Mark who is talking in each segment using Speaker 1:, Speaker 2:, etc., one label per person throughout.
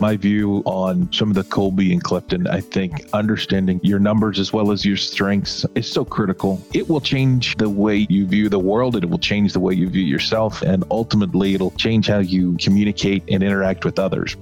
Speaker 1: my view on some of the Kolbe and Clifton. I think understanding your numbers as well as your strengths is so critical. It will change the way you view the world, it will change the way you view yourself, and ultimately, it'll change how you communicate and interact with others.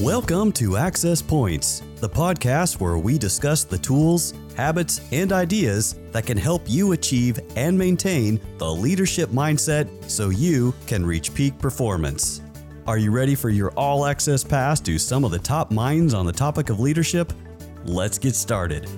Speaker 2: Welcome to Access Points, the podcast where we discuss the tools, habits, and ideas that can help you achieve and maintain the leadership mindset so you can reach peak performance. Are you ready for your all access pass to some of the top minds on the topic of leadership? Let's get started.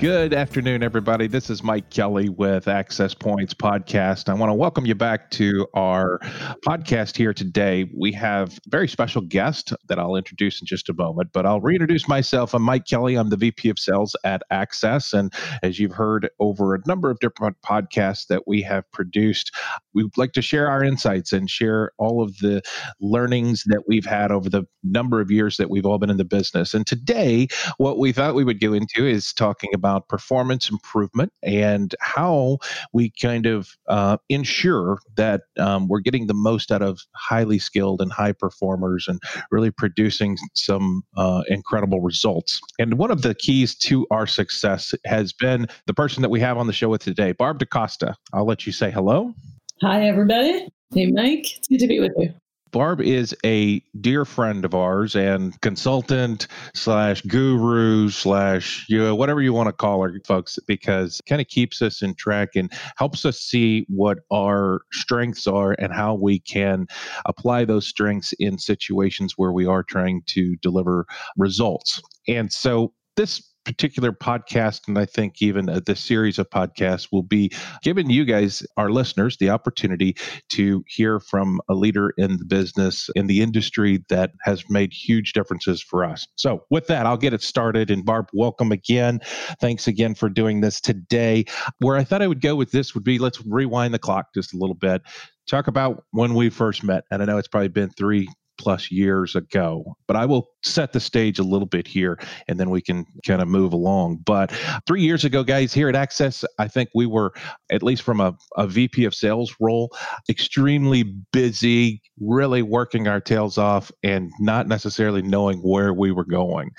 Speaker 1: Good afternoon, everybody. This is Mike Kelly with Access Points Podcast. I want to welcome you back to our podcast here today. We have a very special guest that I'll introduce in just a moment, but I'll reintroduce myself. I'm Mike Kelly. I'm the VP of Sales at Access. And as you've heard over a number of different podcasts that we have produced, we'd like to share our insights and share all of the learnings that we've had over the number of years that we've all been in the business. And today, what we thought we would go into is talking about about performance improvement and how we kind of uh, ensure that um, we're getting the most out of highly skilled and high performers and really producing some uh, incredible results. And one of the keys to our success has been the person that we have on the show with today, Barb DaCosta. I'll let you say hello.
Speaker 3: Hi, everybody. Hey, Mike. It's good to be with you.
Speaker 1: Barb is a dear friend of ours and consultant slash guru slash you know, whatever you want to call her, folks, because kind of keeps us in track and helps us see what our strengths are and how we can apply those strengths in situations where we are trying to deliver results. And so this particular podcast, and I think even uh, this series of podcasts will be giving you guys, our listeners, the opportunity to hear from a leader in the business, in the industry that has made huge differences for us. So, with that, I'll get it started. And Barb, welcome again. Thanks again for doing this today. Where I thought I would go with this would be let's rewind the clock just a little bit talk about when we first met. And I know it's probably been three, plus years ago. But I will set the stage a little bit here and then we can kind of move along. But three years ago, guys, here at Access, I think we were, at least from a, a VP of sales role, extremely busy, really working our tails off and not necessarily knowing where we were going.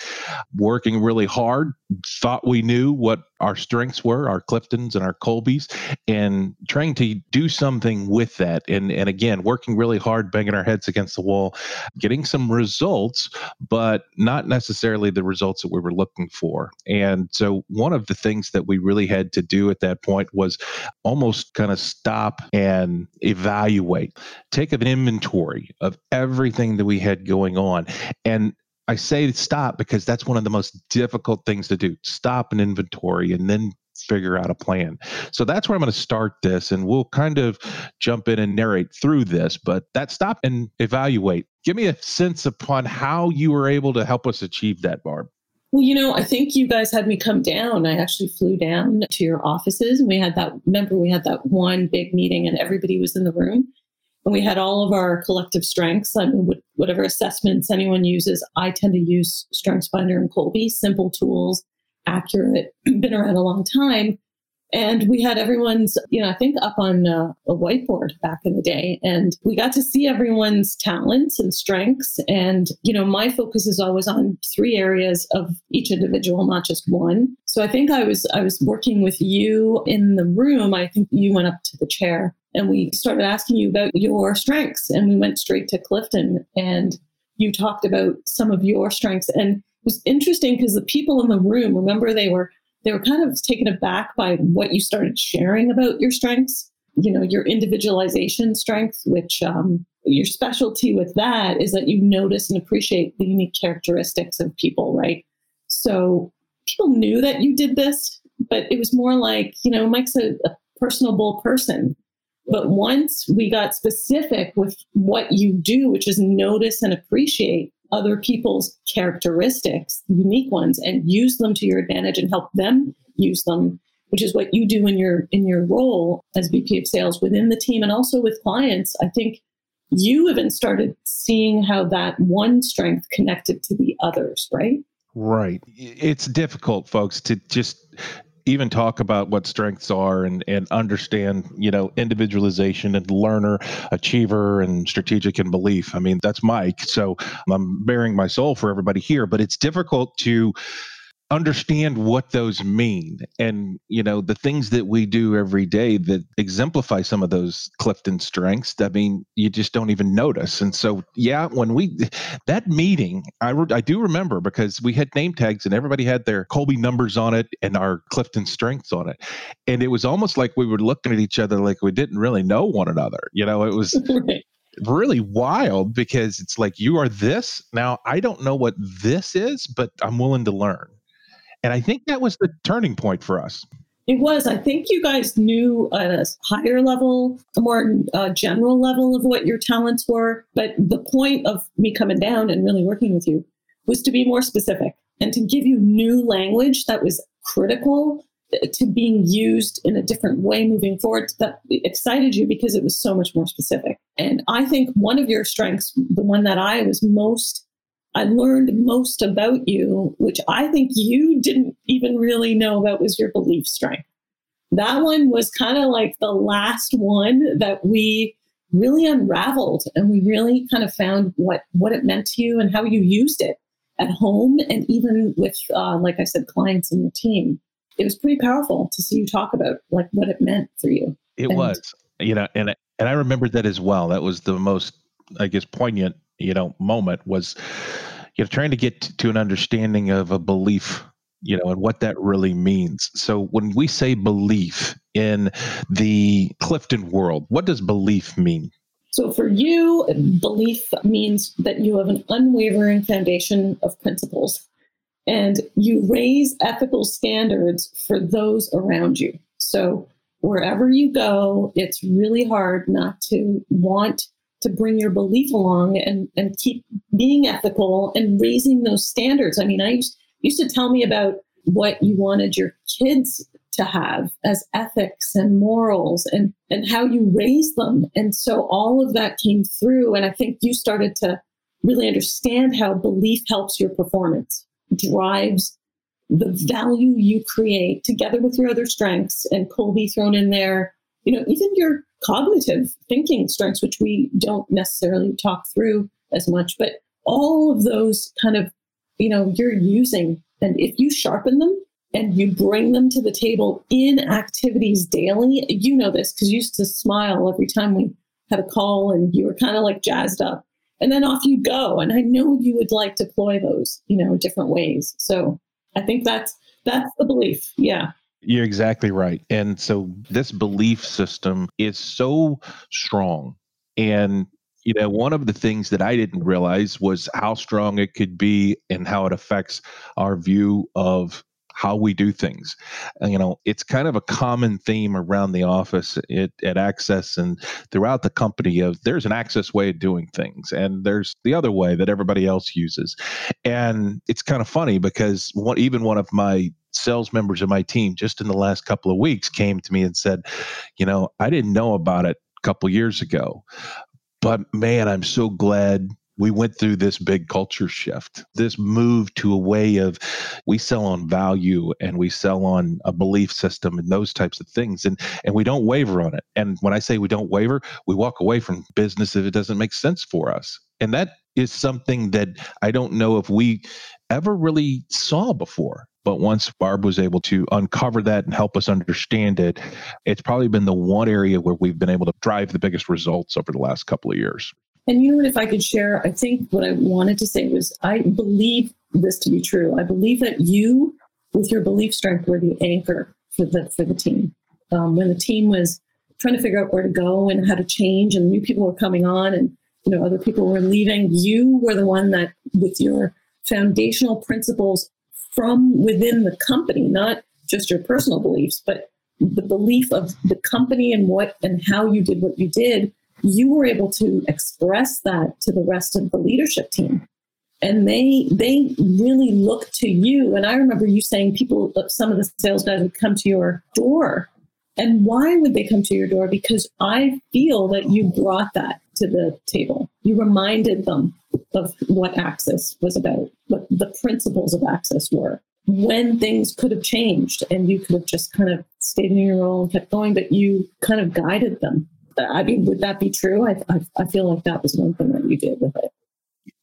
Speaker 1: Working really hard, thought we knew what our strengths were, our Cliftons and our Kolbes, and trying to do something with that. And, and again, working really hard, banging our heads against the wall, getting some results, but not necessarily the results that we were looking for. And so, one of the things that we really had to do at that point was almost kind of stop and evaluate, take an inventory of everything that we had going on. And I say stop because that's one of the most difficult things to do. Stop an inventory and then figure out a plan. So that's where I'm going to start this and we'll kind of jump in and narrate through this, but that stop and evaluate. Give me a sense upon how you were able to help us achieve that, Barb.
Speaker 3: Well, you know, I think you guys had me come down. I actually flew down to your offices and we had that, remember, we had that one big meeting and everybody was in the room and we had all of our collective strengths. I mean, whatever assessments anyone uses, I tend to use StrengthsFinder and Kolbe, simple tools, accurate, been around a long time. And we had everyone's, you know, I think up on uh, a whiteboard back in the day. And we got to see everyone's talents and strengths. And, you know, my focus is always on three areas of each individual, not just one. So I think I was, I was working with you in the room. I think you went up to the chair and we started asking you about your strengths. And we went straight to Clifton and you talked about some of your strengths. And it was interesting because the people in the room, remember, they were they were kind of taken aback by what you started sharing about your strengths. You know, your individualization strength, which um, your specialty with that is that you notice and appreciate the unique characteristics of people, right? So people knew that you did this, but it was more like, you know, Mike's a, a personable person. But once we got specific with what you do, which is notice and appreciate other people's characteristics, unique ones, and use them to your advantage and help them use them, which is what you do in your in your role as VP of sales within the team and also with clients. I think you even started seeing how that one strength connected to the others, right?
Speaker 1: Right. It's difficult, folks, to just even talk about what strengths are and, and understand, you know, individualization and learner, achiever, and strategic and belief. I mean, that's Mike. So I'm baring my soul for everybody here, but it's difficult to understand what those mean. And you know the things that we do every day that exemplify some of those clifton strengths i mean you just don't even notice. And so yeah when we that meeting i, re- I do remember because we had name tags and everybody had their Kolbe numbers on it and our clifton strengths on it. And it was almost like we were looking at each other like we didn't really know one another. You know it was really wild because it's like you are this. Now i don't know what this is but i'm willing to learn and I think that was the turning point for us.
Speaker 3: It was. I think you guys knew a higher level, a more uh, general level of what your talents were. But the point of me coming down and really working with you was to be more specific and to give you new language that was critical to being used in a different way moving forward that excited you because it was so much more specific. And I think one of your strengths, the one that I was most I learned most about you, which I think you didn't even really know about was your belief strength. That one was kind of like the last one that we really unraveled and we really kind of found what what it meant to you and how you used it at home and even with uh, like i said clients in your team. It was pretty powerful to see you talk about like what it meant for you.
Speaker 1: It and, was. You know and and i remembered that as well. That was the most i guess poignant you know moment was you know trying to get to an understanding of a belief you know and what that really means. So when we say belief in the clifton world what does belief mean?
Speaker 3: So for you belief means that you have an unwavering foundation of principles and you raise ethical standards for those around you. So wherever you go it's really hard not to want to bring your belief along and, and keep being ethical and raising those standards. I mean, I used, used to tell me about what you wanted your kids to have as ethics and morals and, and how you raise them. And so all of that came through. And I think you started to really understand how belief helps your performance, drives the value you create together with your other strengths and Kolbe thrown in there. You know, even your cognitive thinking strengths, which we don't necessarily talk through as much, but all of those kind of, you know, you're using. And if you sharpen them and you bring them to the table in activities daily, you know this because you used to smile every time we had a call and you were kind of like jazzed up. And then off you go. And I know you would like deploy those, you know, different ways. So I think that's that's the belief. Yeah.
Speaker 1: You're exactly right. And so this belief system is so strong. And, you know, one of the things that I didn't realize was how strong it could be and how it affects our view of how we do things. Uh, you know, it's kind of a common theme around the office at, at Access and throughout the company of there's an Access way of doing things and there's the other way that everybody else uses. And it's kind of funny because even one of my sales members of my team just in the last couple of weeks came to me and said, you know, I didn't know about it a couple years ago. But man, I'm so glad we went through this big culture shift, this move to a way of we sell on value and we sell on a belief system and those types of things. And and we don't waver on it. And when I say we don't waver, we walk away from business if it doesn't make sense for us. And that is something that I don't know if we ever really saw before. But once Barb was able to uncover that and help us understand it, it's probably been the one area where we've been able to drive the biggest results over the last couple of years.
Speaker 3: And you know if I could share, I think what I wanted to say was I believe this to be true. I believe that you, with your belief strength, were the anchor for the for the team. Um, when the team was trying to figure out where to go and how to change, and new people were coming on, and you know other people were leaving, you were the one that, with your foundational principles from within the company, not just your personal beliefs, but the belief of the company and what and how you did what you did you were able to express that to the rest of the leadership team. And they they really look to you. And i remember you saying people some of the sales guys would come to your door. And why would they come to your door? Because i feel that you brought that to the table. You reminded them of what access was about what the principles of access were when things could have changed and you could have just kind of stayed in your role and kept going, but you kind of guided them. I mean, would that be true? I, I, I feel like that was one thing that you did with it.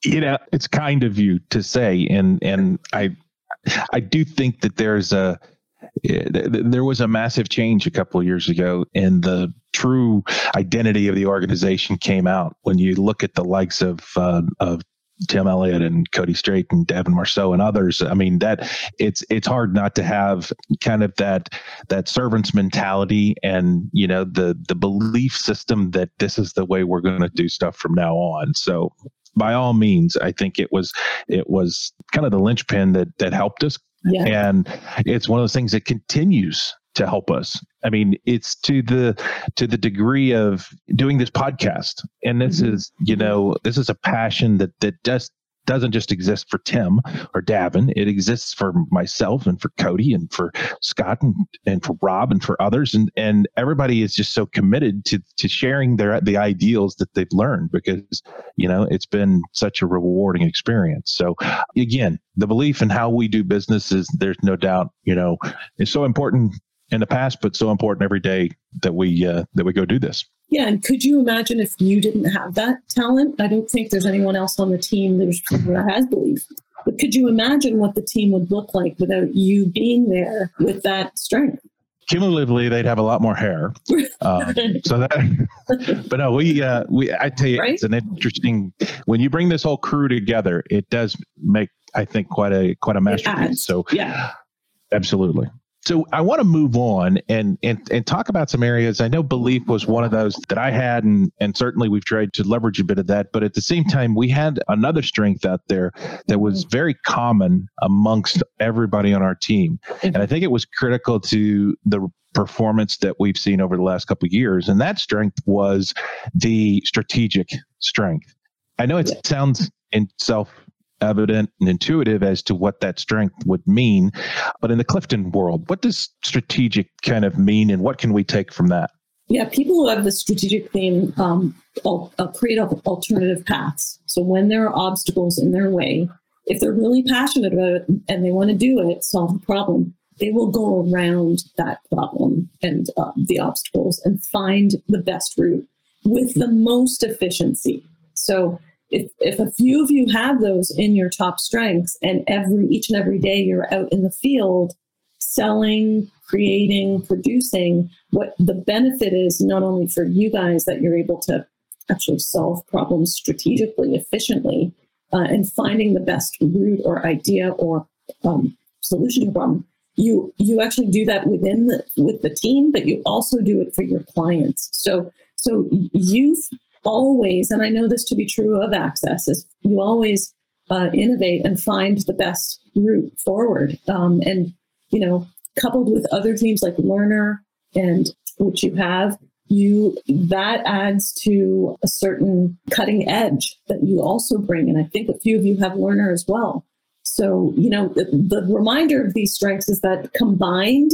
Speaker 1: You know, it's kind of you to say, and and I I do think that there's a there was a massive change a couple of years ago and the true identity of the organization came out when you look at the likes of uh, of Tim Elliott and Cody Straight and Devin Marceau and others. I mean that it's it's hard not to have kind of that that servant's mentality and you know the the belief system that this is the way we're going to do stuff from now on. So by all means, I think it was it was kind of the linchpin that that helped us yeah. And it's one of those things that continues to help us. I mean, it's to the to the degree of doing this podcast. And this mm-hmm. is, you know, this is a passion that that just doesn't just exist for Tim or Davin. It exists for myself and for Cody and for Scott and, and for Rob and for others. And and everybody is just so committed to to sharing their the ideals that they've learned because you know it's been such a rewarding experience. So again, the belief in how we do business is there's no doubt, you know, it's so important in the past, but so important every day that we uh, that we go do this.
Speaker 3: Yeah, and could you imagine if you didn't have that talent? I don't think there's anyone else on the team that has belief. But could you imagine what the team would look like without you being there with that strength?
Speaker 1: Cumulatively, they'd have a lot more hair. Um, so that, but no, we uh, we I tell you, right? it's an interesting when you bring this whole crew together. It does make I think quite a quite a masterpiece. So
Speaker 3: yeah,
Speaker 1: absolutely. So I want to move on and, and and talk about some areas. I know belief was one of those that I had, and and certainly we've tried to leverage a bit of that. But at the same time, we had another strength out there that was very common amongst everybody on our team, and I think it was critical to the performance that we've seen over the last couple of years. And that strength was the strategic strength. I know it sounds in self evident and intuitive as to what that strength would mean. But in the Clifton world, what does strategic kind of mean and what can we take from that?
Speaker 3: Yeah, people who have the strategic theme um, uh, create alternative paths. So when there are obstacles in their way, if they're really passionate about it and they want to do it, solve the problem, they will go around that problem and uh, the obstacles and find the best route with the most efficiency. So if, if a few of you have those in your top strengths and every each and every day you're out in the field selling creating producing what the benefit is not only for you guys that you're able to actually solve problems strategically efficiently uh, and finding the best route or idea or um, solution to a problem you you actually do that within the with the team but you also do it for your clients. So so you've always, and I know this to be true of access, is you always uh, innovate and find the best route forward. Um, and, you know, coupled with other teams like Learner and which you have, you that adds to a certain cutting edge that you also bring. And I think a few of you have Learner as well. So, you know, the, the reminder of these strengths is that combined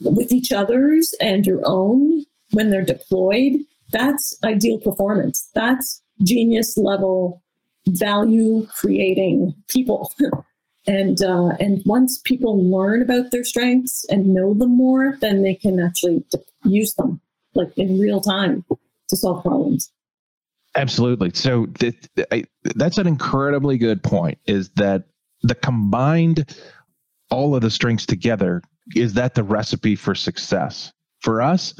Speaker 3: with each other's and your own when they're deployed, that's ideal performance. That's genius level value creating people. and uh, and once people learn about their strengths and know them more, then they can actually use them like in real time to solve problems.
Speaker 1: Absolutely. So th- I, that's an incredibly good point. Is that the combined all of the strengths together? Is that the recipe for success for us?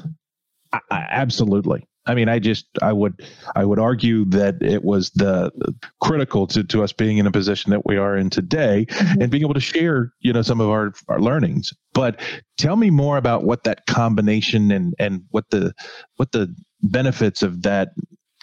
Speaker 1: I, I, absolutely. I mean, I just I would I would argue that it was the critical to, to us being in a position that we are in today mm-hmm. and being able to share, you know, some of our, our learnings. But tell me more about what that combination and and what the what the benefits of that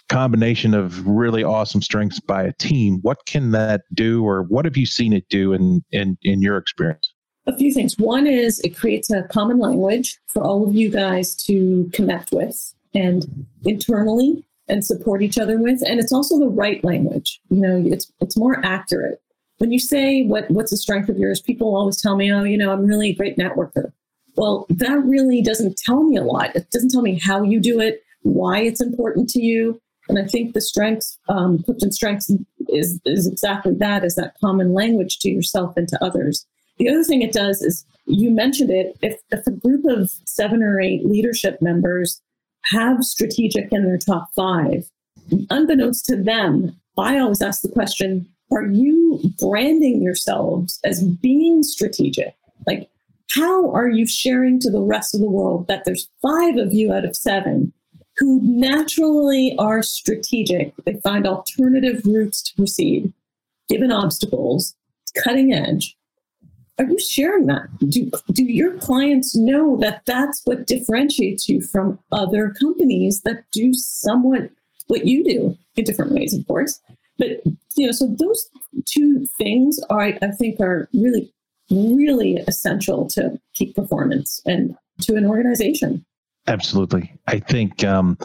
Speaker 1: combination of really awesome strengths by a team. What can that do or what have you seen it do in in, in your experience?
Speaker 3: A few things. One is it creates a common language for all of you guys to connect with and internally and support each other with. And it's also the right language. You know, it's it's more accurate. When you say what what's the strength of yours, people always tell me, oh, you know, I'm really a great networker. Well, that really doesn't tell me a lot. It doesn't tell me how you do it, why it's important to you. And I think the strengths, um, Clifton Strengths is, is exactly that, is that common language to yourself and to others. The other thing it does is you mentioned it. If, if a group of seven or eight leadership members have strategic in their top five, unbeknownst to them, I always ask the question are you branding yourselves as being strategic? Like, how are you sharing to the rest of the world that there's five of you out of seven who naturally are strategic? They find alternative routes to proceed, given obstacles, cutting edge. Are you sharing that? Do, do your clients know that that's what differentiates you from other companies that do somewhat what you do in different ways, of course? But you know, so those two things are, I think, are really, really essential to peak performance and to an organization.
Speaker 1: Absolutely, I think um,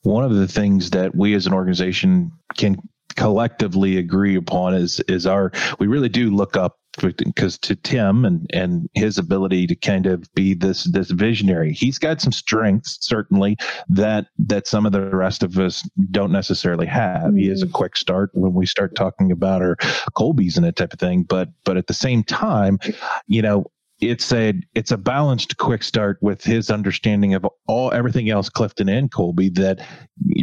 Speaker 1: one of the things that we as an organization can collectively agree upon is is our we really do look up because to Tim and and his ability to kind of be this this visionary, he's got some strengths certainly that that some of the rest of us don't necessarily have. Mm-hmm. He is a mm-hmm. quick start when we start talking about our Kolbes and that type of thing, but but at the same time, you know, it's a it's a balanced quick start with his understanding of all everything else Clifton and Kolbe that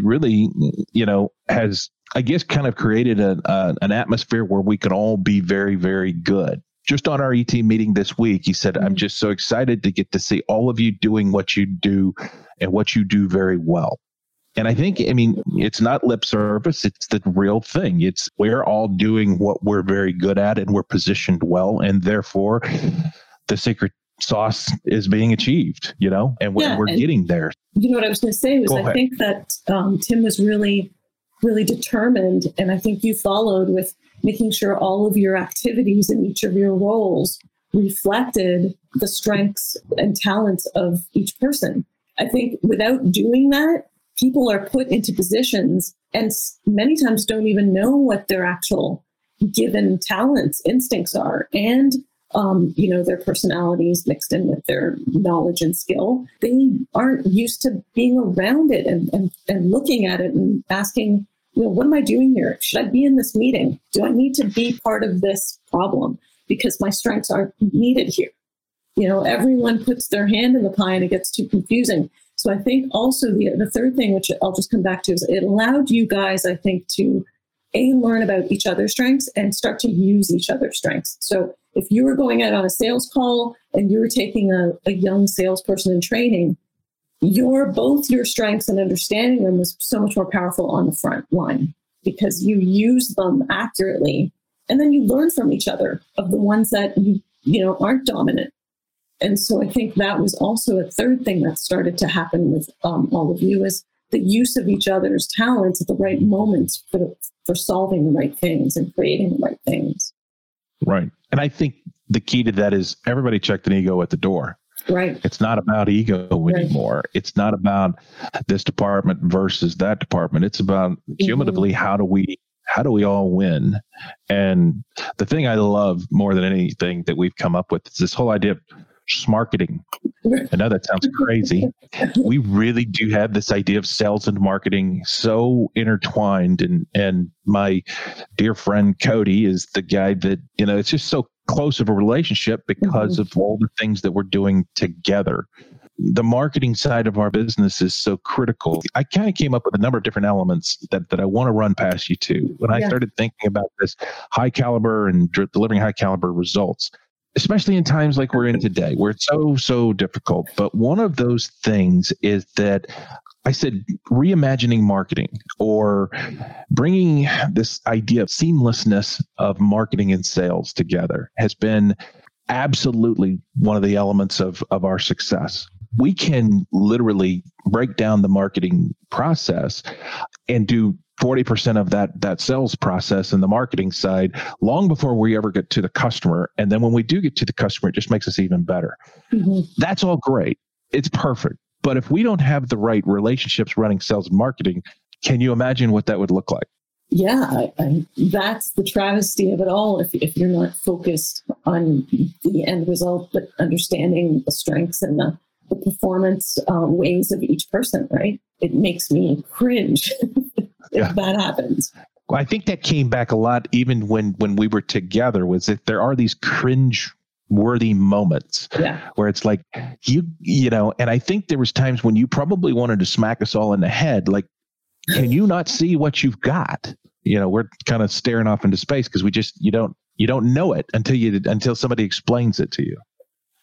Speaker 1: really you know has I guess, kind of created a, a, an atmosphere where we can all be very, very good. Just on our ET meeting this week, he said, I'm mm-hmm. just so excited to get to see all of you doing what you do and what you do very well. And I think, I mean, it's not lip service, it's the real thing. It's we're all doing what we're very good at and we're positioned well. And therefore, the secret sauce is being achieved, you know, and we're, yeah, we're and getting there.
Speaker 3: You know what I was going to say was I think that um, Tim was really really determined. And I think you followed with making sure all of your activities in each of your roles reflected the strengths and talents of each person. I think without doing that, people are put into positions and many times don't even know what their actual given talents, instincts are. And um, you know, their personalities mixed in with their knowledge and skill. They aren't used to being around it and, and, and looking at it and asking you know, what am I doing here? Should I be in this meeting? Do I need to be part of this problem because my strengths aren't needed here? You know, everyone puts their hand in the pie and it gets too confusing. So I think also the the third thing, which I'll just come back to, is it allowed you guys, I think, to a learn about each other's strengths and start to use each other's strengths. So if you were going out on a sales call and you were taking a, a young salesperson in training, your both your strengths and understanding them is so much more powerful on the front line because you use them accurately and then you learn from each other of the ones that you you know aren't dominant and so i think that was also a third thing that started to happen with um, all of you is the use of each other's talents at the right moments for for solving the right things and creating the right things
Speaker 1: right and i think the key to that is everybody checked an ego at the door
Speaker 3: Right.
Speaker 1: It's not about ego right. anymore. It's not about this department versus that department. It's about mm-hmm. cumulatively how do we how do we all win? And the thing I love more than anything that we've come up with is this whole idea of marketing. I know that sounds crazy. we really do have this idea of sales and marketing so intertwined and and my dear friend Cody is the guy that, you know, it's just so close of a relationship because mm-hmm. of all the things that we're doing together. The marketing side of our business is so critical. I kind of came up with a number of different elements that, that I want to run past you too. When I started thinking about this high caliber and delivering high caliber results, especially in times like we're in today, where it's so, so difficult. But one of those things is that I said reimagining marketing or bringing this idea of seamlessness of marketing and sales together has been absolutely one of the elements of, of our success. We can literally break down the marketing process and do 40% of that that sales process and the marketing side long before we ever get to the customer and then when we do get to the customer it just makes us even better mm-hmm. that's all great it's perfect but if we don't have the right relationships running sales and marketing, can you imagine what that would look like?
Speaker 3: Yeah, I, I, that's the travesty of it all. If, if you're not focused on the end result, but understanding the strengths and the, the performance uh, ways of each person, right? It makes me cringe if yeah. that happens.
Speaker 1: Well, I think that came back a lot even when when we were together. Was that there are these cringe worthy moments
Speaker 3: Yeah.
Speaker 1: where it's like you you know and i think there was times when you probably wanted to smack us all in the head like can you not see what you've got you know we're kind of staring off into space because we just you don't you don't know it until you until somebody explains it to you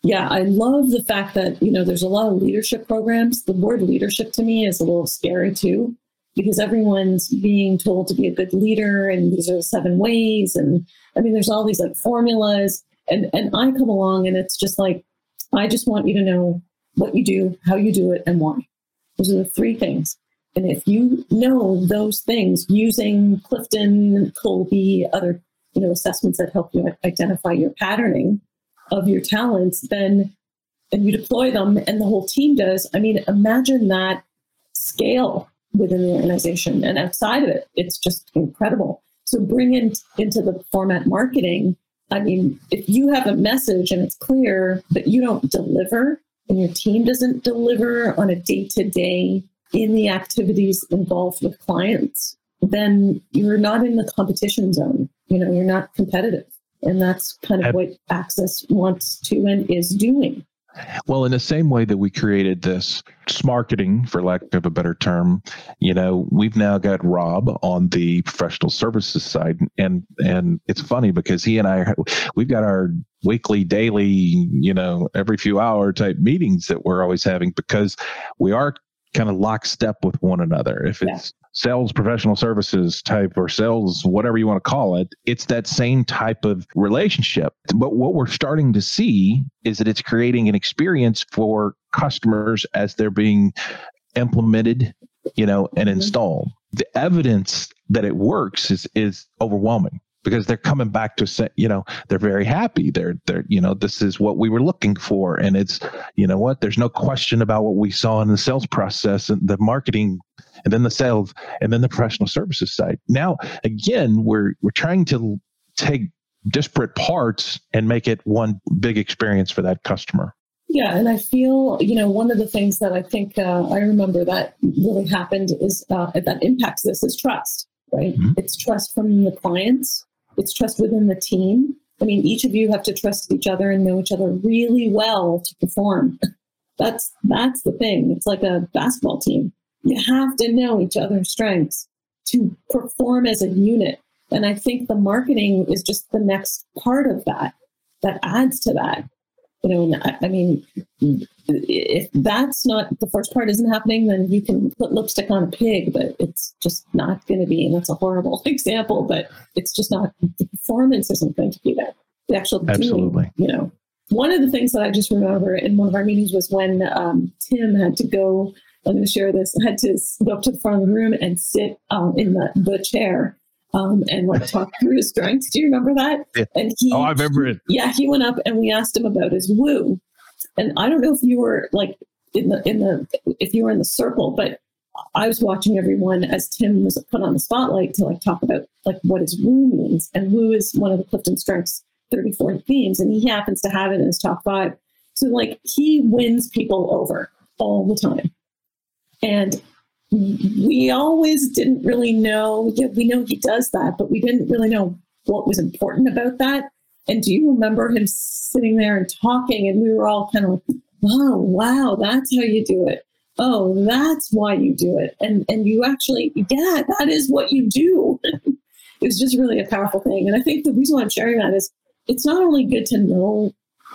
Speaker 3: Yeah, I love the fact that, you know, there's a lot of leadership programs. The word leadership to me is a little scary too, because everyone's being told to be a good leader and these are the seven ways. And I mean, there's all these like formulas. And and I come along and it's just like, I just want you to know what you do, how you do it, and why. Those are the three things. And if you know those things using Clifton, Kolbe, other, you know, assessments that help you identify your patterning, of your talents, then and you deploy them and the whole team does. I mean, imagine that scale within the organization and outside of it. It's just incredible. So bring in into the format marketing. I mean, if you have a message and it's clear, but you don't deliver and your team doesn't deliver on a day to day in the activities involved with clients, then you're not in the competition zone. You know, you're not competitive. And that's kind of what Access wants to and is doing.
Speaker 1: Well, in the same way that we created this marketing, for lack of a better term, you know, we've now got Rob on the professional services side, and and it's funny because he and I, we've got our weekly, daily, you know, every few hour type meetings that we're always having because we are kind of lockstep with one another. If
Speaker 3: Yeah.
Speaker 1: it's sales professional services type or sales whatever you want to call it it's that same type of relationship but what we're starting to see is that it's creating an experience for customers as they're being implemented you know and
Speaker 3: Mhm.
Speaker 1: installed the evidence that it works is is overwhelming because they're coming back to say you know they're very happy. They're they're you know this is what we were looking for. And it's you know what? There's no question about what we saw in the sales process and the marketing and then the sales and then the professional services side. Now again we're we're trying to take disparate parts and make it one big experience for that customer.
Speaker 3: Yeah, and I feel, you know, one of the things that I think uh, I remember that really happened is uh, that impacts this is trust, right?
Speaker 1: Mhm.
Speaker 3: It's trust from the clients, it's trust within the team. I mean, each of you have to trust each other and know each other really well to perform. That's that's the thing. It's like a basketball team. You have to know each other's strengths to perform as a unit. And I think the marketing is just the next part of that that adds to that you know, I, mean, if that's not the first part isn't happening, then you can put lipstick on a pig, but it's just not going to be. And that's a horrible example, but it's just not. The performance isn't going to be that. The actual doing,
Speaker 1: Absolutely.
Speaker 3: you know. One of the things that I just remember in one of our meetings was when um, Tim had to go. I'm going to share this. Had to go up to the front of the room and sit um, in the, the chair um, and like talk through his strengths. Do you remember that?
Speaker 1: Yeah.
Speaker 3: And he,
Speaker 1: Oh, it
Speaker 3: yeah, he went up and we asked him about his woo. And I don't know if you were like in the in the if you were in the circle, but I was watching everyone as Tim was put on the spotlight to like talk about like what his woo means. And woo is one of the Clifton Strengths 34 themes, and he happens to have it in his top five. So like he wins people over all the time. And we always didn't really know. Yeah, we know he does that, but we didn't really know what was important about that. And do you remember him sitting there and talking? And we were all kind of like, "Oh, wow, that's how you do it. Oh, that's why you do it." And and you actually, yeah, that is what you do. it was just really a powerful thing. And I think the reason why I'm sharing that is it's not only good to know,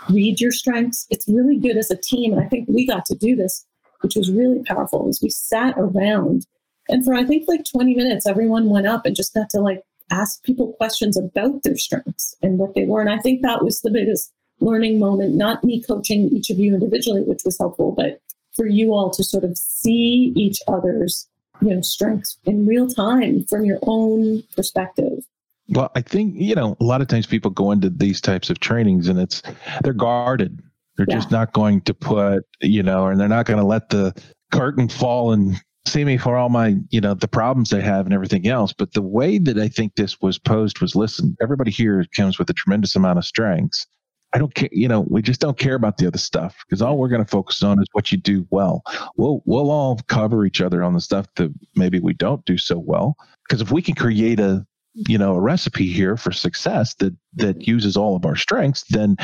Speaker 3: read your strengths. It's really good as a team. And I think we got to do this which was really powerful, is we sat around and for I think like 20 minutes, everyone went up and just got to like ask people questions about their strengths and what they were. And I think that was the biggest learning moment, not me coaching each of you individually, which was helpful, but for you all to sort of see each other's you know strengths in real time from your own perspective.
Speaker 1: Well, I think, you know, a lot of times people go into these types of trainings and it's, they're guarded. They're
Speaker 3: Yeah.
Speaker 1: just not going to put, you know, and they're not going to let the curtain fall and see me for all my, you know, the problems they have and everything else. But the way that I think this was posed was listen, everybody here comes with a tremendous amount of strengths. I don't care, you know, we just don't care about the other stuff because all we're going to focus on is what you do well. We'll we'll all cover each other on the stuff that maybe we don't do so well. Because if we can create a you know a recipe here for success that that mm-hmm. uses all of our strengths then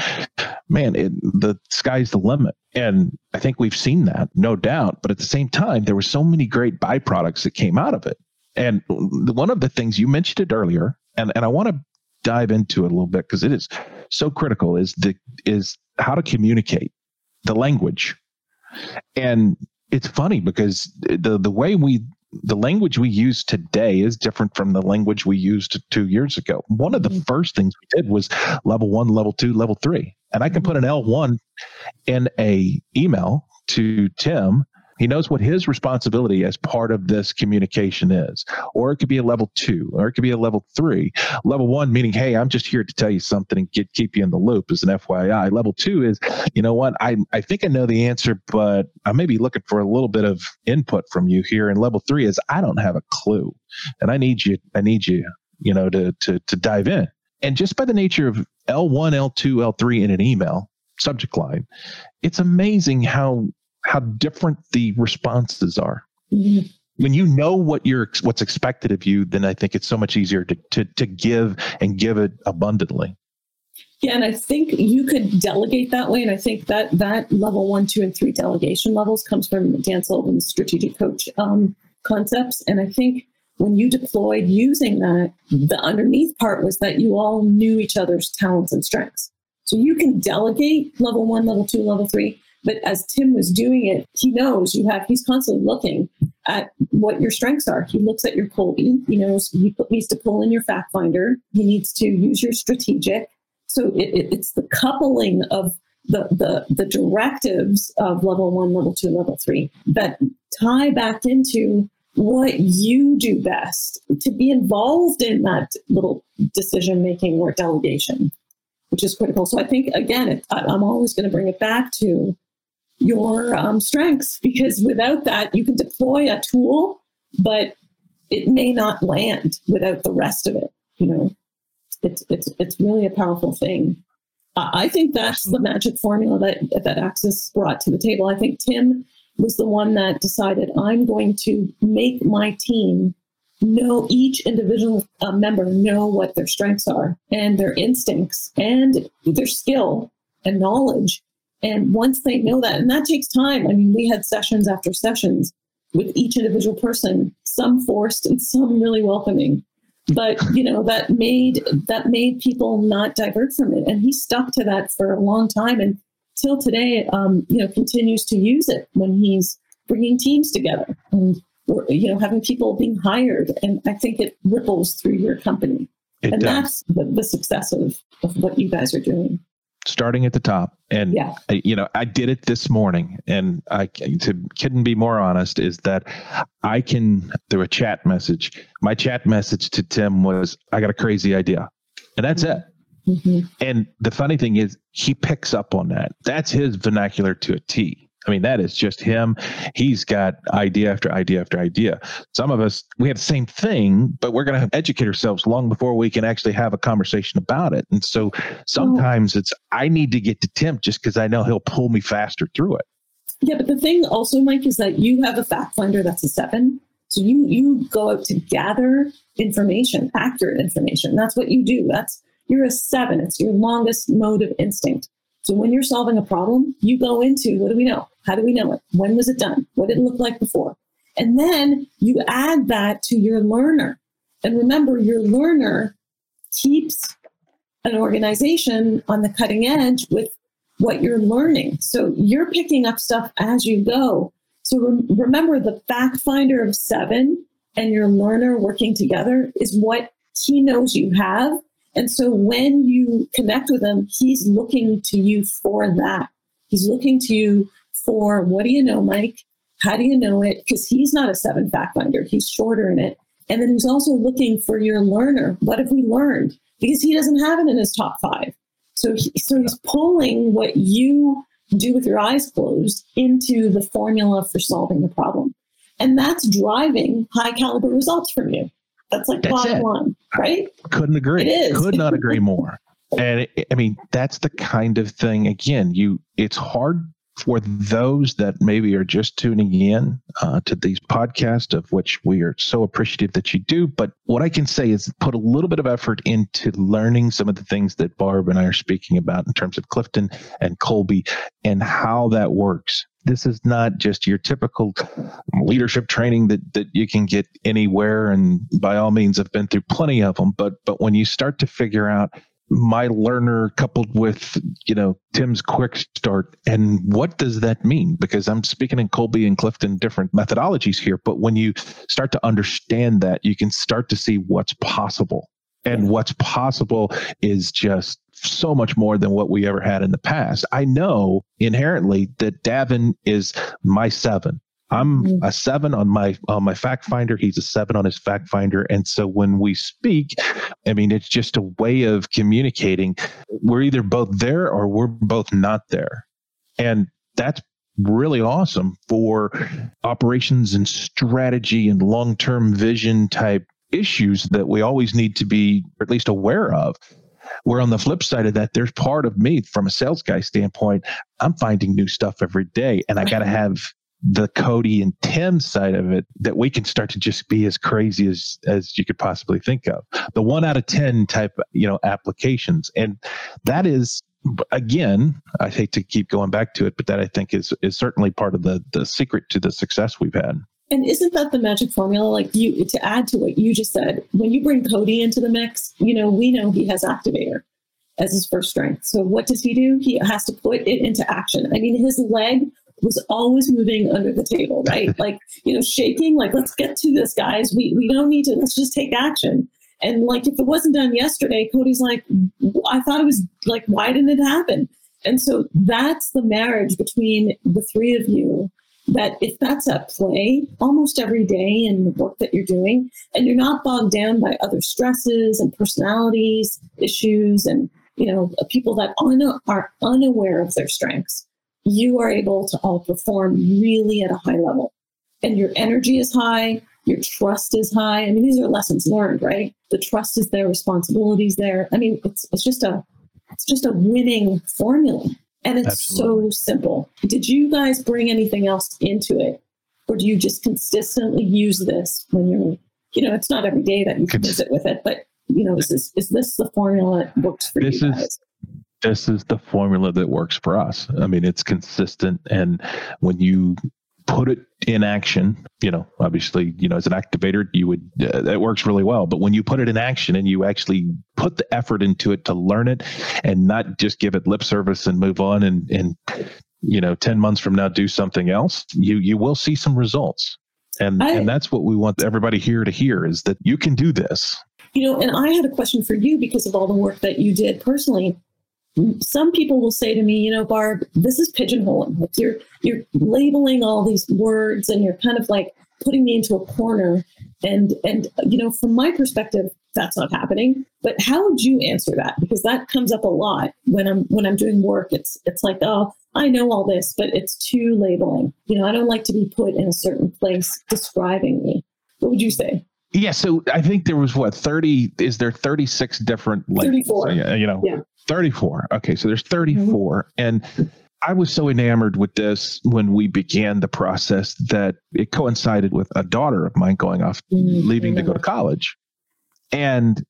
Speaker 1: man it, the sky's the limit. And i think we've seen that no doubt. But at the same time there were so many great byproducts that came out of it. And one of the things you mentioned it earlier and, and i want to dive into it a little bit because it is so critical is the is how to communicate the language. And it's funny because the the way we the language we use today is different from the language we used two years ago. One of the mm-hmm. first things we did was level one, level two, level three. And I can put an L1 in a email to Tim he knows what his responsibility as part of this communication is. Or it could be a level two, or it could be a level three. Level one meaning, hey, I'm just here to tell you something and get keep you in the loop as an FYI. Level two is, you know what, I, I think I know the answer, but I may be looking for a little bit of input from you here. And level three is I don't have a clue. And I need you, I need you, you know, to to to dive in. And just by the nature of L1, L2, L3 in an email subject line, it's amazing how how different the responses are. Mm-hmm. When you know what you're what's expected of you, then I think it's so much easier to to to give and give it abundantly.
Speaker 3: Yeah, and I think you could delegate that way. And I think that that level one, two, and three delegation levels comes from Dan Sullivan's strategic coach um, concepts. And I think when you deployed using that, the underneath part was that you all knew each other's talents and strengths. So you can delegate level one, level two, level three, but as Tim was doing it, he knows you have, he's constantly looking at what your strengths are. He looks at your Kolbe. He knows he needs to pull in your fact finder. He needs to use your strategic. So it, it, it's the coupling of the, the, the directives of level one, level two, level three that tie back into what you do best to be involved in that little decision making or delegation, which is critical. So I think, again, it, I'm always going to bring it back to your um, strengths because without that, you can deploy a tool, but it may not land without the rest of it. You know, it's it's it's really a powerful thing. I think that's the magic formula that that Access brought to the table. I think Tim was the one that decided I'm going to make my team know each individual uh, member know what their strengths are and their instincts and their skill and knowledge and once they know that, and that takes time. I mean, we had sessions after sessions with each individual person, some forced and some really welcoming. But you know that made that made people not divert from it, and he stuck to that for a long time, and till today, um, you know, continues to use it when he's bringing teams together and you know having people being hired, and I think it ripples through your company, it and does. that's the, the success of of what you guys are doing
Speaker 1: starting at the top and yeah. you know i did it this morning and i to couldn't be more honest is that i can through a chat message my chat message to tim was i got a crazy idea and that's mm-hmm. it mm-hmm. and the funny thing is he picks up on that that's his vernacular to a t I mean, that is just him. He's got idea after idea after idea. Some of us, we have the same thing, but we're going to educate ourselves long before we can actually have a conversation about it. And so sometimes it's, I need to get to Tim just because I know he'll pull me faster through it.
Speaker 3: Yeah, but the thing also, Mike, is that you have a fact finder that's a seven. So you you go out to gather information, accurate information. That's what you do. That's you're a seven. It's your longest mode of instinct. So when you're solving a problem, you go into what do we know? How do we know it? When was it done? What did it look like before? And then you add that to your learner. And remember, your learner keeps an organization on the cutting edge with what you're learning. So you're picking up stuff as you go. So re- remember, the fact finder of seven and your learner working together is what he knows you have and so when you connect with him, he's looking to you for that. He's looking to you for what do you know, Mike? How do you know it? Because he's not a seven fact finder, he's shorter in it. And then he's also looking for your learner. What have we learned? Because he doesn't have it in his top five. So, he, so he's pulling what you do with your eyes closed into the formula for solving the problem. And that's driving high caliber results from you. That's like that's bottom line, right?
Speaker 1: Couldn't agree. It is. Could not agree more. and it, I mean, that's the kind of thing. Again, you it's hard for those that maybe are just tuning in uh, to these podcasts, of which we are so appreciative that you do. But what I can say is put a little bit of effort into learning some of the things that Barb and I are speaking about in terms of Clifton and Kolbe and how that works. This is not just your typical leadership training that, that you can get anywhere. And by all means, I've been through plenty of them. But but when you start to figure out my learner coupled with you know tim's quick start and what does that mean because i'm speaking in Kolbe and clifton different methodologies here but when you start to understand that you can start to see what's possible and what's possible is just so much more than what we ever had in the past i know inherently that davin is my seven I'm mm-hmm. a seven on my on my fact finder. He's a seven on his fact finder. And so when we speak, I mean, it's just a way of communicating. We're either both there or we're both not there. And that's really awesome for operations and strategy and long term vision type issues that we always need to be at least aware of. Where on the flip side of that, there's part of me from a sales guy standpoint, I'm finding new stuff every day and I got to mm-hmm. have the Cody and Tim side of it that we can start to just be as crazy as as you could possibly think of. The one out of ten type, you know, applications, and that is again, I hate to keep going back to it, but that I think is is certainly part of the the secret to the success we've had.
Speaker 3: And isn't that the magic formula? Like you to add to what you just said, when you bring Cody into the mix, you know, we know he has activator as his first strength. So what does he do? He has to put it into action. I mean, his leg was always moving under the table, right? like, you know, shaking, like, let's get to this, guys. We, we don't need to, let's just take action. And like, if it wasn't done yesterday, Cody's like, I thought it was like, why didn't it happen? And so that's the marriage between the three of you that if that's at play almost every day in the work that you're doing, and you're not bogged down by other stresses and personalities issues and, you know, people that are unaware of their strengths, you are able to all perform really at a high level. And your energy is high, your trust is high. I mean, these are lessons learned, right? The trust is there, responsibilities there. I mean, it's it's just a it's just a winning formula. And it's Absolutely. so simple. Did you guys bring anything else into it? Or do you just consistently use this when you're, you know, it's not every day that you can visit with it, but you know, is this is this the formula that works for this you guys? Is,
Speaker 1: this is the formula that works for us. I mean, it's consistent. And when you put it in action, you know, obviously, you know, as an activator, you would, uh, it works really well. But when you put it in action and you actually put the effort into it to learn it and not just give it lip service and move on and, and, you know, 10 months from now, do something else, you, you will see some results. And, I, and that's what we want everybody here to hear is that you can do this.
Speaker 3: You know, and I had a question for you because of all the work that you did personally some people will say to me, you know, Barb, this is pigeonholing. Like you're you're labeling all these words and you're kind of like putting me into a corner. And and you know, from my perspective, that's not happening. But how would you answer that? Because that comes up a lot when I'm when I'm doing work. It's it's like, oh, I know all this, but it's too labeling. You know, I don't like to be put in a certain place describing me. What would you say?
Speaker 1: Yeah, so I think there was what thirty. Is there thirty six different?
Speaker 3: Like, Thirty-four.
Speaker 1: you know, yeah. 34. Okay, so there's 34. Mm-hmm. And I was so enamored with this when we began the process that it coincided with a daughter of mine going off, mm-hmm. leaving to go to college. And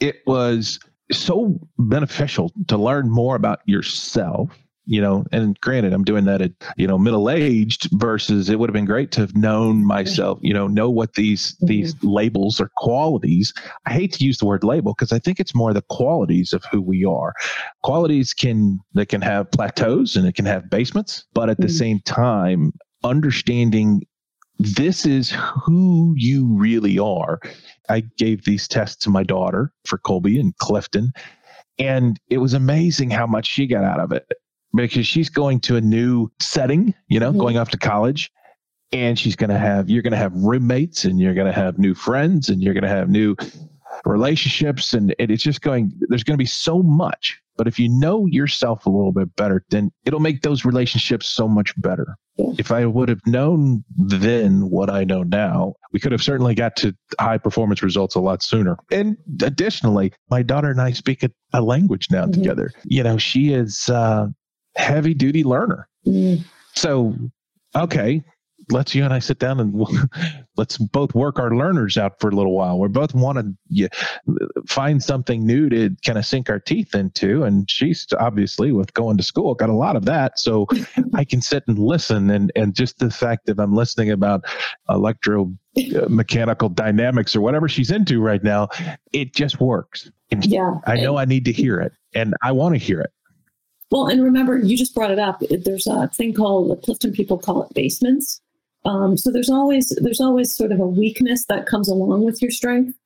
Speaker 1: it was so beneficial to learn more about yourself you know and granted i'm doing that at you know middle aged versus it would have been great to have known myself you know know what these mm-hmm. these labels or qualities i hate to use the word label because i think it's more the qualities of who we are qualities can they can have plateaus and it can have basements but at mm-hmm. the same time understanding this is who you really are i gave these tests to my daughter for Kolbe and clifton and it was amazing how much she got out of it because she's going to a new setting, you know, mm-hmm. going off to college. And she's going to have, you're going to have roommates and you're going to have new friends and you're going to have new relationships. And it's just going, there's going to be so much. But if you know yourself a little bit better, then it'll make those relationships so much better. If I would have known then what I know now, we could have certainly got to high performance results a lot sooner. And additionally, my daughter and I speak a, a language now mm-hmm. together. You know, she is, uh, heavy duty learner. Mm. So, okay, let's you and I sit down and let's both work our learners out for a little while. We both want to yeah, find something new to kind of sink our teeth into. And she's obviously with going to school got a lot of that, so I can sit and listen. And and just the fact that I'm listening about electro uh, mechanical dynamics or whatever she's into right now, it just works. And
Speaker 3: yeah,
Speaker 1: I know I need to hear it, and I want to hear it.
Speaker 3: Well, and remember, you just brought it up. There's a thing called the Clifton people call it basements. Um, so there's always there's always sort of a weakness that comes along with your strength.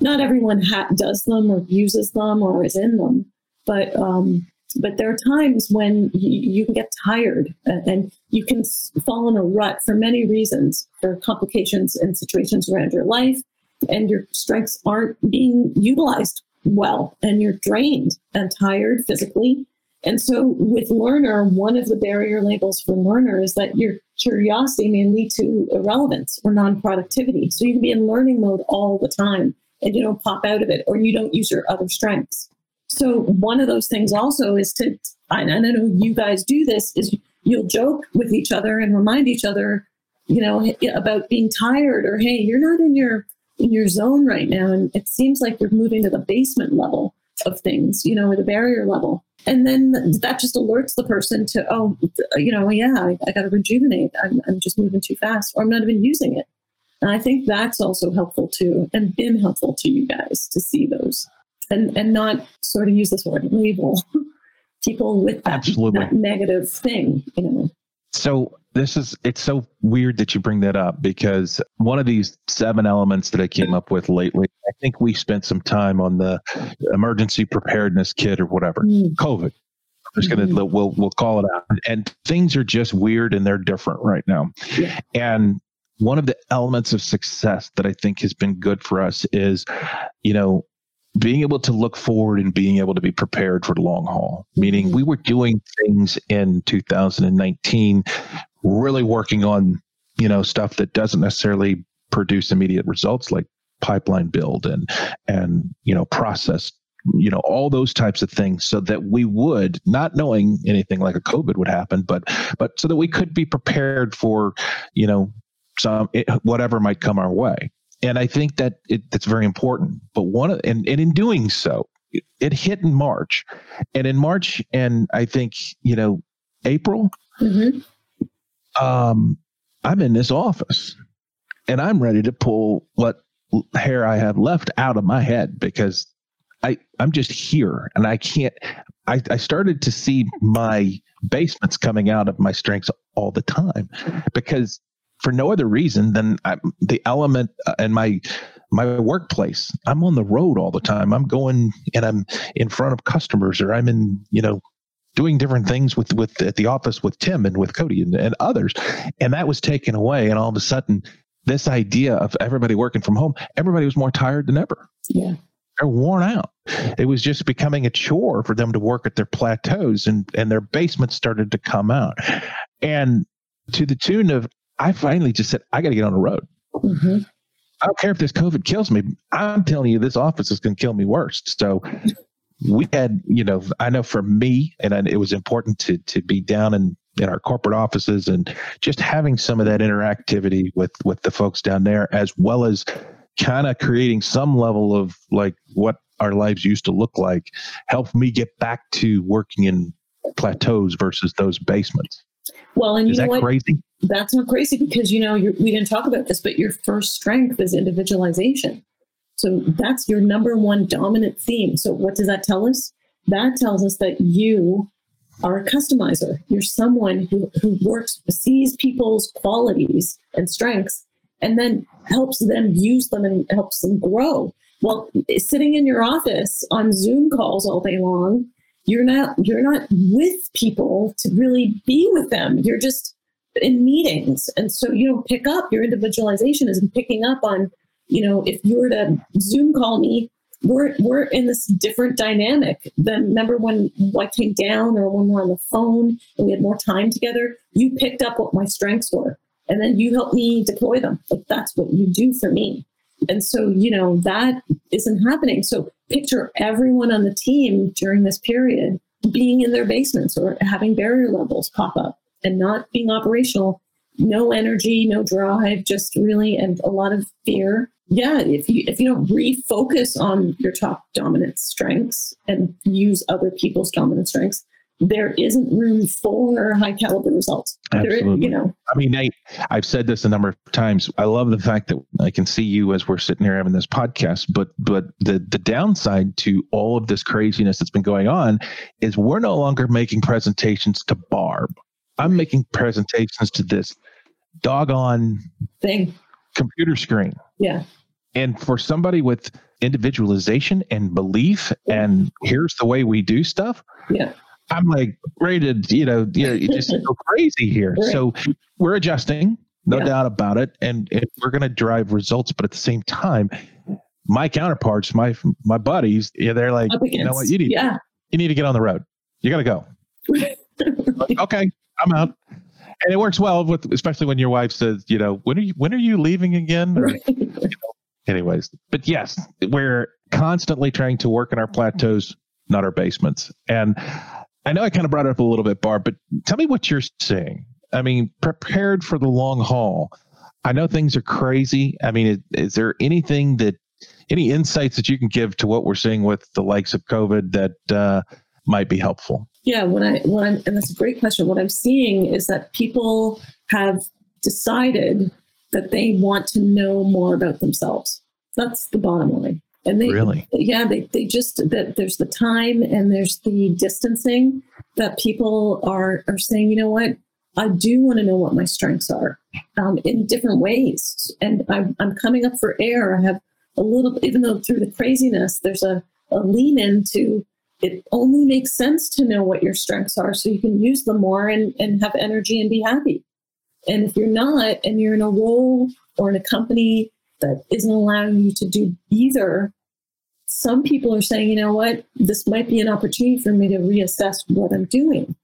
Speaker 3: Not everyone ha- does them or uses them or is in them, but um, but there are times when you, you can get tired and, you can fall in a rut for many reasons, for complications and situations around your life, and your strengths aren't being utilized well, and you're drained and tired physically and so with learner, one of the barrier labels for learner is that your curiosity may lead to irrelevance or non-productivity. So you can be in learning mode all the time and you don't pop out of it or you don't use your other strengths. So one of those things also is to, I know you guys do this, is you'll joke with each other and remind each other, you know, about being tired or, hey, you're not in your in your zone right now. And it seems like you're moving to the basement level of things, you know, or the barrier level. And then that just alerts the person to oh you know yeah i, I got to rejuvenate. I'm, I'm just moving too fast or i'm not even using it. And i think that's also helpful too and been helpful to you guys to see those and and not sort of use this word label people with that,
Speaker 1: Absolutely.
Speaker 3: that negative thing you know.
Speaker 1: So this is it's so weird that you bring that up because one of these seven elements that I came up with lately, I think we spent some time on the emergency preparedness kit or whatever. Mm. COVID. I'm just gonna mm-hmm. we'll we'll call it out. And things are just weird and they're different right now. Yeah. And one of the elements of success that I think has been good for us is, you know, being able to look forward and being able to be prepared for the long haul. Meaning, we were doing things in 2019, really working on you know stuff that doesn't necessarily produce immediate results, like pipeline build and and you know process you know all those types of things so that we would not knowing anything like a covid would happen but but so that we could be prepared for you know some whatever might come our way and I think that it, that's very important. But one, of, and, and in doing so, it, it, hit in March, and in March, and I think you know April. Mm-hmm. Um, I'm in this office, and I'm ready to pull what hair I have left out of my head because I I'm just here, and I can't. I, I started to see my basements coming out of my strengths all the time because for no other reason than I, the element in my my workplace. I'm on the road all the time. I'm going and I'm in front of customers, or I'm in you know doing different things with with at the office with Tim and with Cody and, and others, and that was taken away. And all of a sudden, this idea of everybody working from home, everybody was more tired than ever.
Speaker 3: Yeah.
Speaker 1: They're worn out. It was just becoming a chore for them to work at their plateaus and, and their basements started to come out. And to the tune of I finally just said, I got to get on the road. Mm-hmm. I don't care if this COVID kills me. I'm telling you, this office is going to kill me worst. So we had, you know, I know for me, and I, it was important to to be down in in our corporate offices and just having some of that interactivity with with the folks down there, as well as kind of creating some level of like what our lives used to look like, helped me get back to working in plateaus versus those basements.
Speaker 3: Well, and
Speaker 1: is
Speaker 3: you
Speaker 1: know
Speaker 3: what?
Speaker 1: crazy?
Speaker 3: That's not crazy because you know we didn't talk about this, but your first strength is individualization. So that's your number one dominant theme. So what does that tell us? That tells us that you are a customizer. You're someone who, who works, sees people's qualities and strengths, and then helps them use them and helps them grow. Well, sitting in your office on Zoom calls all day long, you're not you're not with people to really be with them. You're just in meetings. And so you don't pick up your individualization isn't picking up on, you know, if you were to Zoom call me, we're we're in this different dynamic than remember when I came down or when we're on the phone and we had more time together, you picked up what my strengths were and then you helped me deploy them. Like that's what you do for me. And so, you know, that isn't happening. So picture everyone on the team during this period being in their basements or having barrier levels pop up and not being operational, no energy, no drive, just really, and a lot of fear. Yeah, if you if you don't refocus on your top dominant strengths and use other people's dominant strengths, there isn't room for high caliber results.
Speaker 1: Absolutely.
Speaker 3: you know,
Speaker 1: I mean, Nate, I've said this a number of times. I love the fact that I can see you as we're sitting here having this podcast, but but the the downside to all of this craziness that's been going on is we're no longer making presentations to Barb. I'm making presentations to this doggone
Speaker 3: thing.
Speaker 1: Computer screen.
Speaker 3: Yeah.
Speaker 1: And for somebody with individualization and belief and here's the way we do stuff,
Speaker 3: Yeah.
Speaker 1: I'm like ready to, you know, you know, just go crazy here.
Speaker 3: Right.
Speaker 1: So we're adjusting, no
Speaker 3: Yeah.
Speaker 1: doubt about it, and, and we're going to drive results. But at the same time, my counterparts, my my buddies, yeah, they're like, you know what, you need
Speaker 3: yeah.
Speaker 1: you need to get on the road. You got to go. Okay, I'm out. And it works well with, especially when your wife says, you know, when are you when are you leaving again? Or-
Speaker 3: Right.
Speaker 1: anyways but yes we're constantly trying to work in our plateaus not our basements and i know i kind of brought it up a little bit barb but tell me what you're seeing i mean prepared for the long haul i know things are crazy i mean is, is there anything that any insights that you can give to what we're seeing with the likes of covid that uh, might be helpful
Speaker 3: Yeah, when I when I'm and that's a great question. What I'm seeing is that people have decided that they want to know more about themselves. That's the bottom line. And they
Speaker 1: Really?
Speaker 3: yeah, they they just that there's the time and there's the distancing that people are are saying, you know what, I do want to know what my strengths are um, in different ways. And I'm I'm coming up for air. I have a little even though through the craziness, there's a, a lean into it only makes sense to know what your strengths are so you can use them more and, and have energy and be happy. And if you're not, and you're in a role or in a company that isn't allowing you to do either, some people are saying, you know what, this might be an opportunity for me to reassess what I'm doing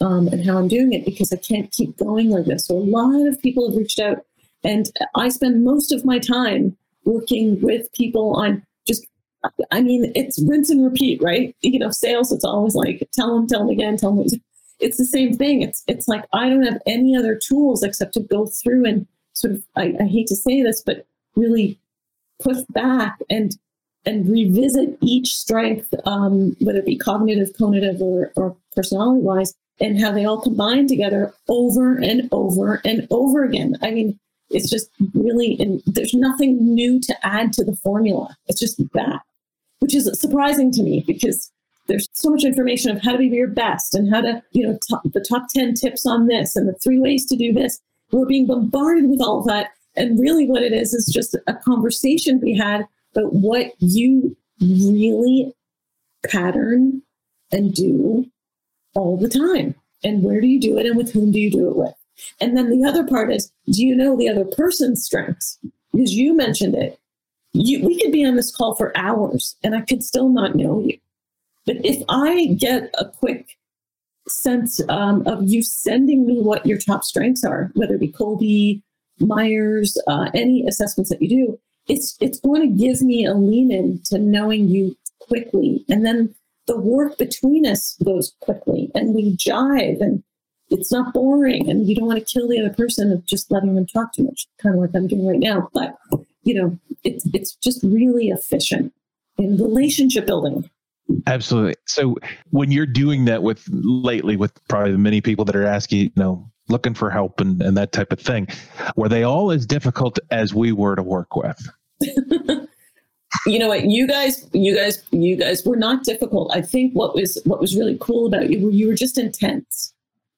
Speaker 3: um, and how I'm doing it because I can't keep going like this. So a lot of people have reached out, and I spend most of my time working with people on just I mean, it's rinse and repeat, right? You know, sales, it's always like, tell them, tell them again, tell them. It's the same thing. It's it's like I don't have any other tools except to go through and sort of I, I hate to say this, but really push back and and revisit each strength, um, whether it be cognitive, cognitive, or, or personality wise, and how they all combine together over and over and over again. I mean, it's just really, and there's nothing new to add to the formula. It's just that, which is surprising to me because there's so much information of how to be your best and how to, you know, top, the top 10 tips on this and the three ways to do this. We're being bombarded with all of that. And really, what it is is just a conversation we had about what you really pattern and do all the time. And where do you do it and with whom do you do it with? And then the other part is do you know the other person's strengths? Because you mentioned it. You, we could be on this call for hours and I could still not know you. But if I get a quick sense um, of you sending me what your top strengths are, whether it be Kolbe, Myers, uh, any assessments that you do, it's it's going to give me a lean in to knowing you quickly, and then the work between us goes quickly, and we jive, and it's not boring, and you don't want to kill the other person of just letting them talk too much, kind of like I'm doing right now. But you know, it's it's just really efficient in relationship building.
Speaker 1: Absolutely. So when you're doing that with lately with probably the many people that are asking, you know, looking for help and, and that type of thing, were they all as difficult as we were to work with?
Speaker 3: you know what you guys you guys you guys were not difficult i think what was what was really cool about you were you were just intense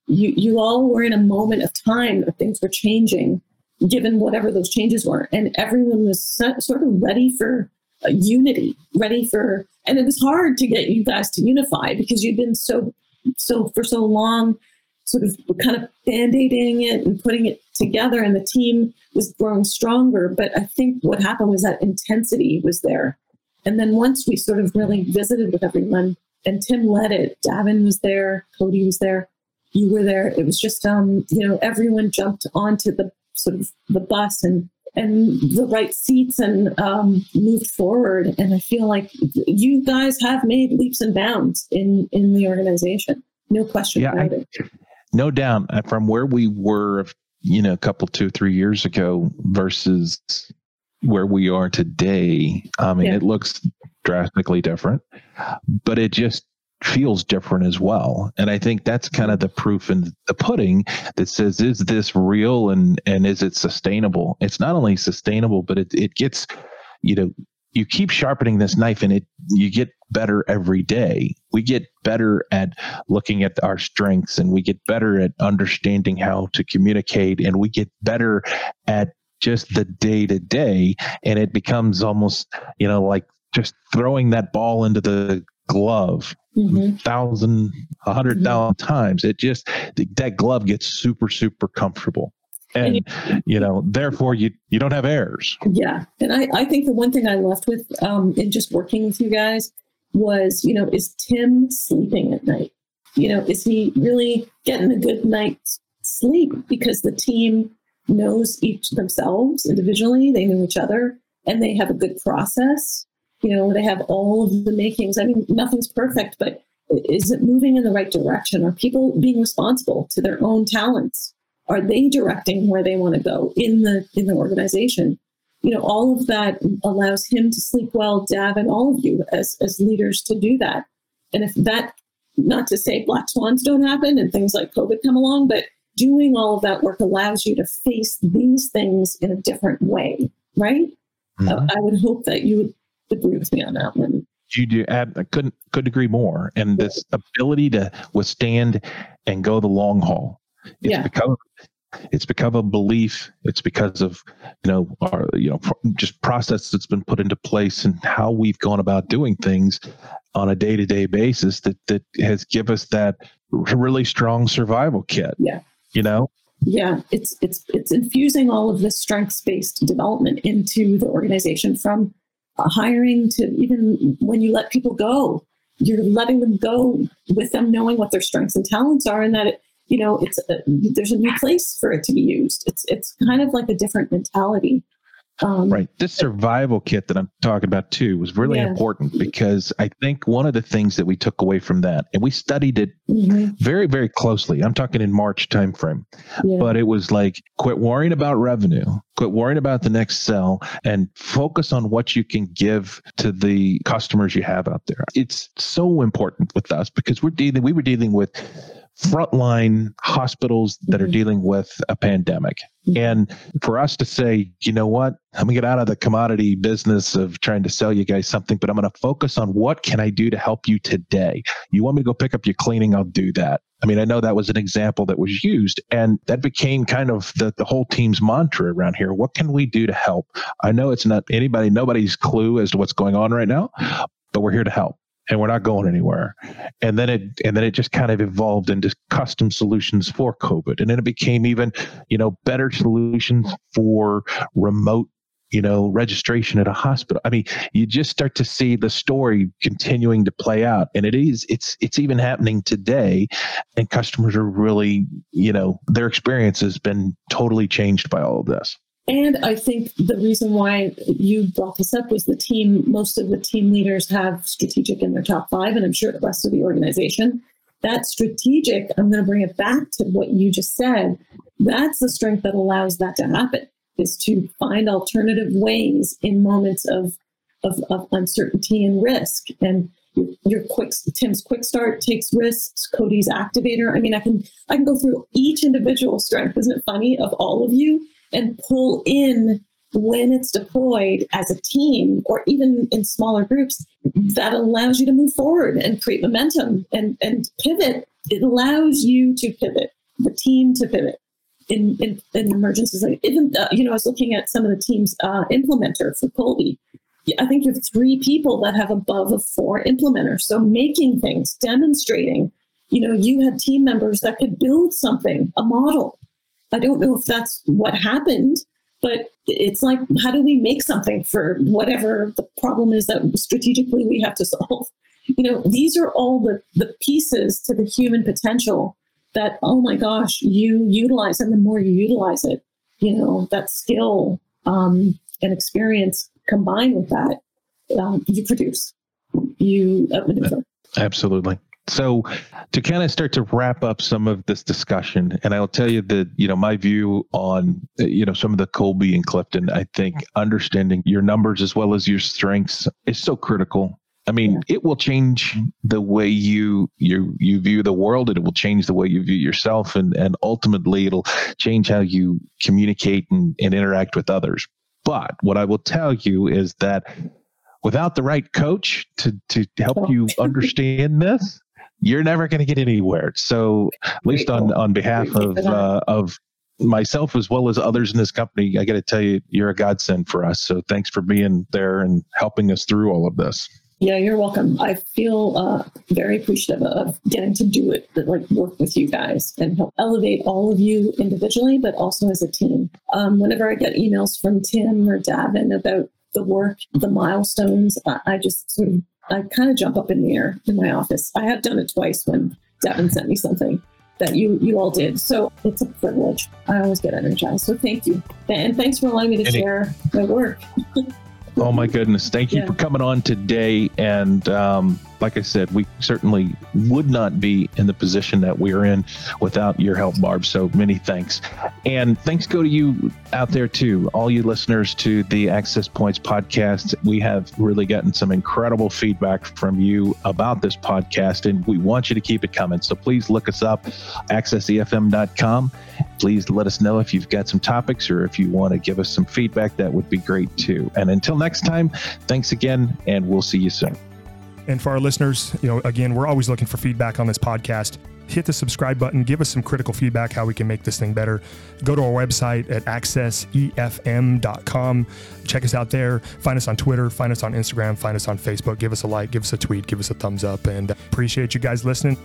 Speaker 3: you you all were in a moment of time that things were changing given whatever those changes were. And everyone was so- sort of ready for uh, unity ready for and it was hard to get you guys to unify because you've been so so for so long sort of kind of band-aiding it and putting it together and the team was growing stronger. But i think what happened was that intensity was there. And then once we sort of really visited with everyone and tim led it davin was there cody was there you were there it was just um you know everyone jumped onto the sort of the bus and and the right seats and um, moved forward and i feel like you guys have made leaps and bounds in in the organization no question
Speaker 1: Yeah, I-
Speaker 3: about it
Speaker 1: no doubt uh, from where we were, you know, a couple, two, three years ago versus where we are today. I mean, yeah. it looks drastically different, but it just feels different as well. And I think that's kind of mm-hmm. the proof in the pudding that says, is this real and, and is it sustainable? It's not only sustainable, but it, it gets, you know, you keep sharpening this knife and it you get better every day we get better at looking at our strengths and we get better at understanding how to communicate and we get better at just the day to day and it becomes almost you know like just throwing that ball into the glove mm-hmm. thousand a hundred mm-hmm. thousand times. It just that glove gets super super comfortable. And, and you, you, know therefore you you don't have errors.
Speaker 3: Yeah. And i i think the one thing i left with um in just working with you guys was you know is tim sleeping at night? You know is he really getting a good night's sleep? Because the team knows each themselves individually. They know each other and they have a good process you know they have all of the makings. I mean nothing's perfect but is it moving in the right direction? Are people being responsible to their own talents? Are they directing where they want to go in the in the organization? You know all of that allows him to sleep well dav and all of you as as leaders to do that. And if that not to say black swans don't happen and things like covid come along but doing all of that work allows you to face these things in a different way right? Mm-hmm. uh, i would hope that you would agree with me on that one
Speaker 1: you do I couldn't couldn't agree more and this ability to withstand and go the long haul it's yeah. become it's become a belief. It's because of you know our you know just process that's been put into place and how we've gone about doing things on a day to day basis that that has give us that really strong survival kit.
Speaker 3: Yeah,
Speaker 1: you know.
Speaker 3: Yeah, it's it's it's infusing all of this strengths based development into the organization from hiring to even when you let people go, you're letting them go with them knowing what their strengths and talents are, and that it you know, it's a, there's a new place for it to be used. It's it's kind of like a different mentality.
Speaker 1: Um, right. This survival kit that I'm talking about too was really yeah. important because I think one of the things that we took away from that, and we studied it mm-hmm. very, very closely. I'm talking in March timeframe, yeah. but it was like quit worrying about revenue, quit worrying about the next sell, and focus on what you can give to the customers you have out there. It's so important with us because we're dealing. We were dealing with frontline hospitals that are mm-hmm. dealing with a pandemic. Mm-hmm. And for us to say, you know what, I'm gonna get out of the commodity business of trying to sell you guys something, but I'm gonna focus on what can I do to help you today. You want me to go pick up your cleaning, I'll do that. I mean, I know that was an example that was used, and that became kind of the, the whole team's mantra around here. What can we do to help? I know it's not anybody, nobody's clue as to what's going on right now, but we're here to help and we're not going anywhere. And then it and then it just kind of evolved into custom solutions for COVID. And then it became even, you know, better solutions for remote you know registration at a hospital i mean you just start to see the story continuing to play out and it is it's it's even happening today and customers are really you know their experience has been totally changed by all of this
Speaker 3: and I think the reason why you brought this up was the team, most of the team leaders have strategic in their top five, and I'm sure the rest of the organization. That strategic, I'm going to bring it back to what you just said. That's the strength that allows that to happen, is to find alternative ways in moments of, of, of uncertainty and risk. And your quick Tim's quick start takes risks, Cody's activator. I mean, I can I can go through each individual strength, isn't it funny, of all of you and pull in when it's deployed as a team or even in smaller groups that allows you to move forward and create momentum and, and pivot. It allows you to pivot, the team to pivot in, in, in emergencies. Like even, uh, you know, I was looking at some of the team's uh, implementer for Kolbe. I think you have three people that have above a four implementer. So making things, demonstrating, you know, you had team members that could build something, a model, I don't know if that's what happened, but it's like, how do we make something for whatever the problem is that strategically we have to solve? You know, these are all the, the pieces to the human potential that, oh my gosh, you utilize. And the more you utilize it, you know, that skill um, and experience combined with that, um, you produce, you uh,
Speaker 1: Absolutely. So, to kind of start to wrap up some of this discussion, and I'll tell you that, you know, my view on, you know, some of the Kolbe and Clifton, I think understanding your numbers as well as your strengths is so critical. I mean, it will change the way you you you view the world. And it will change the way you view yourself, and and ultimately, it'll change how you communicate and, and interact with others. But what I will tell you is that without the right coach to to help you understand this, you're never going to get anywhere. So, at least on on behalf of uh, of myself as well as others in this company, I got to tell you, you're a godsend for us. So, thanks for being there and helping us through all of this.
Speaker 3: Yeah, you're welcome. I feel uh, very appreciative of getting to do it, like work with you guys and help elevate all of you individually, but also as a team. Um, whenever I get emails from Tim or Davin about the work, the milestones, I, I just sort of I kind of jump up in the air in my office. I have done it twice when Devin sent me something that you you all did. So it's a privilege. I always get energized. So thank you. And thanks for allowing me to share my work.
Speaker 1: oh my goodness. Thank you yeah. for coming on today. And um, like I said, we certainly would not be in the position that we're in without your help, Barb. So many thanks. And thanks go to you out there too, all you listeners to the Access Points podcast. We have really gotten some incredible feedback from you about this podcast, and we want you to keep it coming. So please look us up, accessefm.com. Please let us know if you've got some topics or if you want to give us some feedback. That would be great too. And until next time, thanks again, and we'll see you soon.
Speaker 4: And for our listeners, you know, again, we're always looking for feedback on this podcast. Hit the subscribe button, give us some critical feedback how we can make this thing better. Go to our website at accessefm.com. Check us out there. Find us on Twitter, find us on Instagram, find us on Facebook. Give us a like, give us a tweet, give us a thumbs up, and appreciate you guys listening.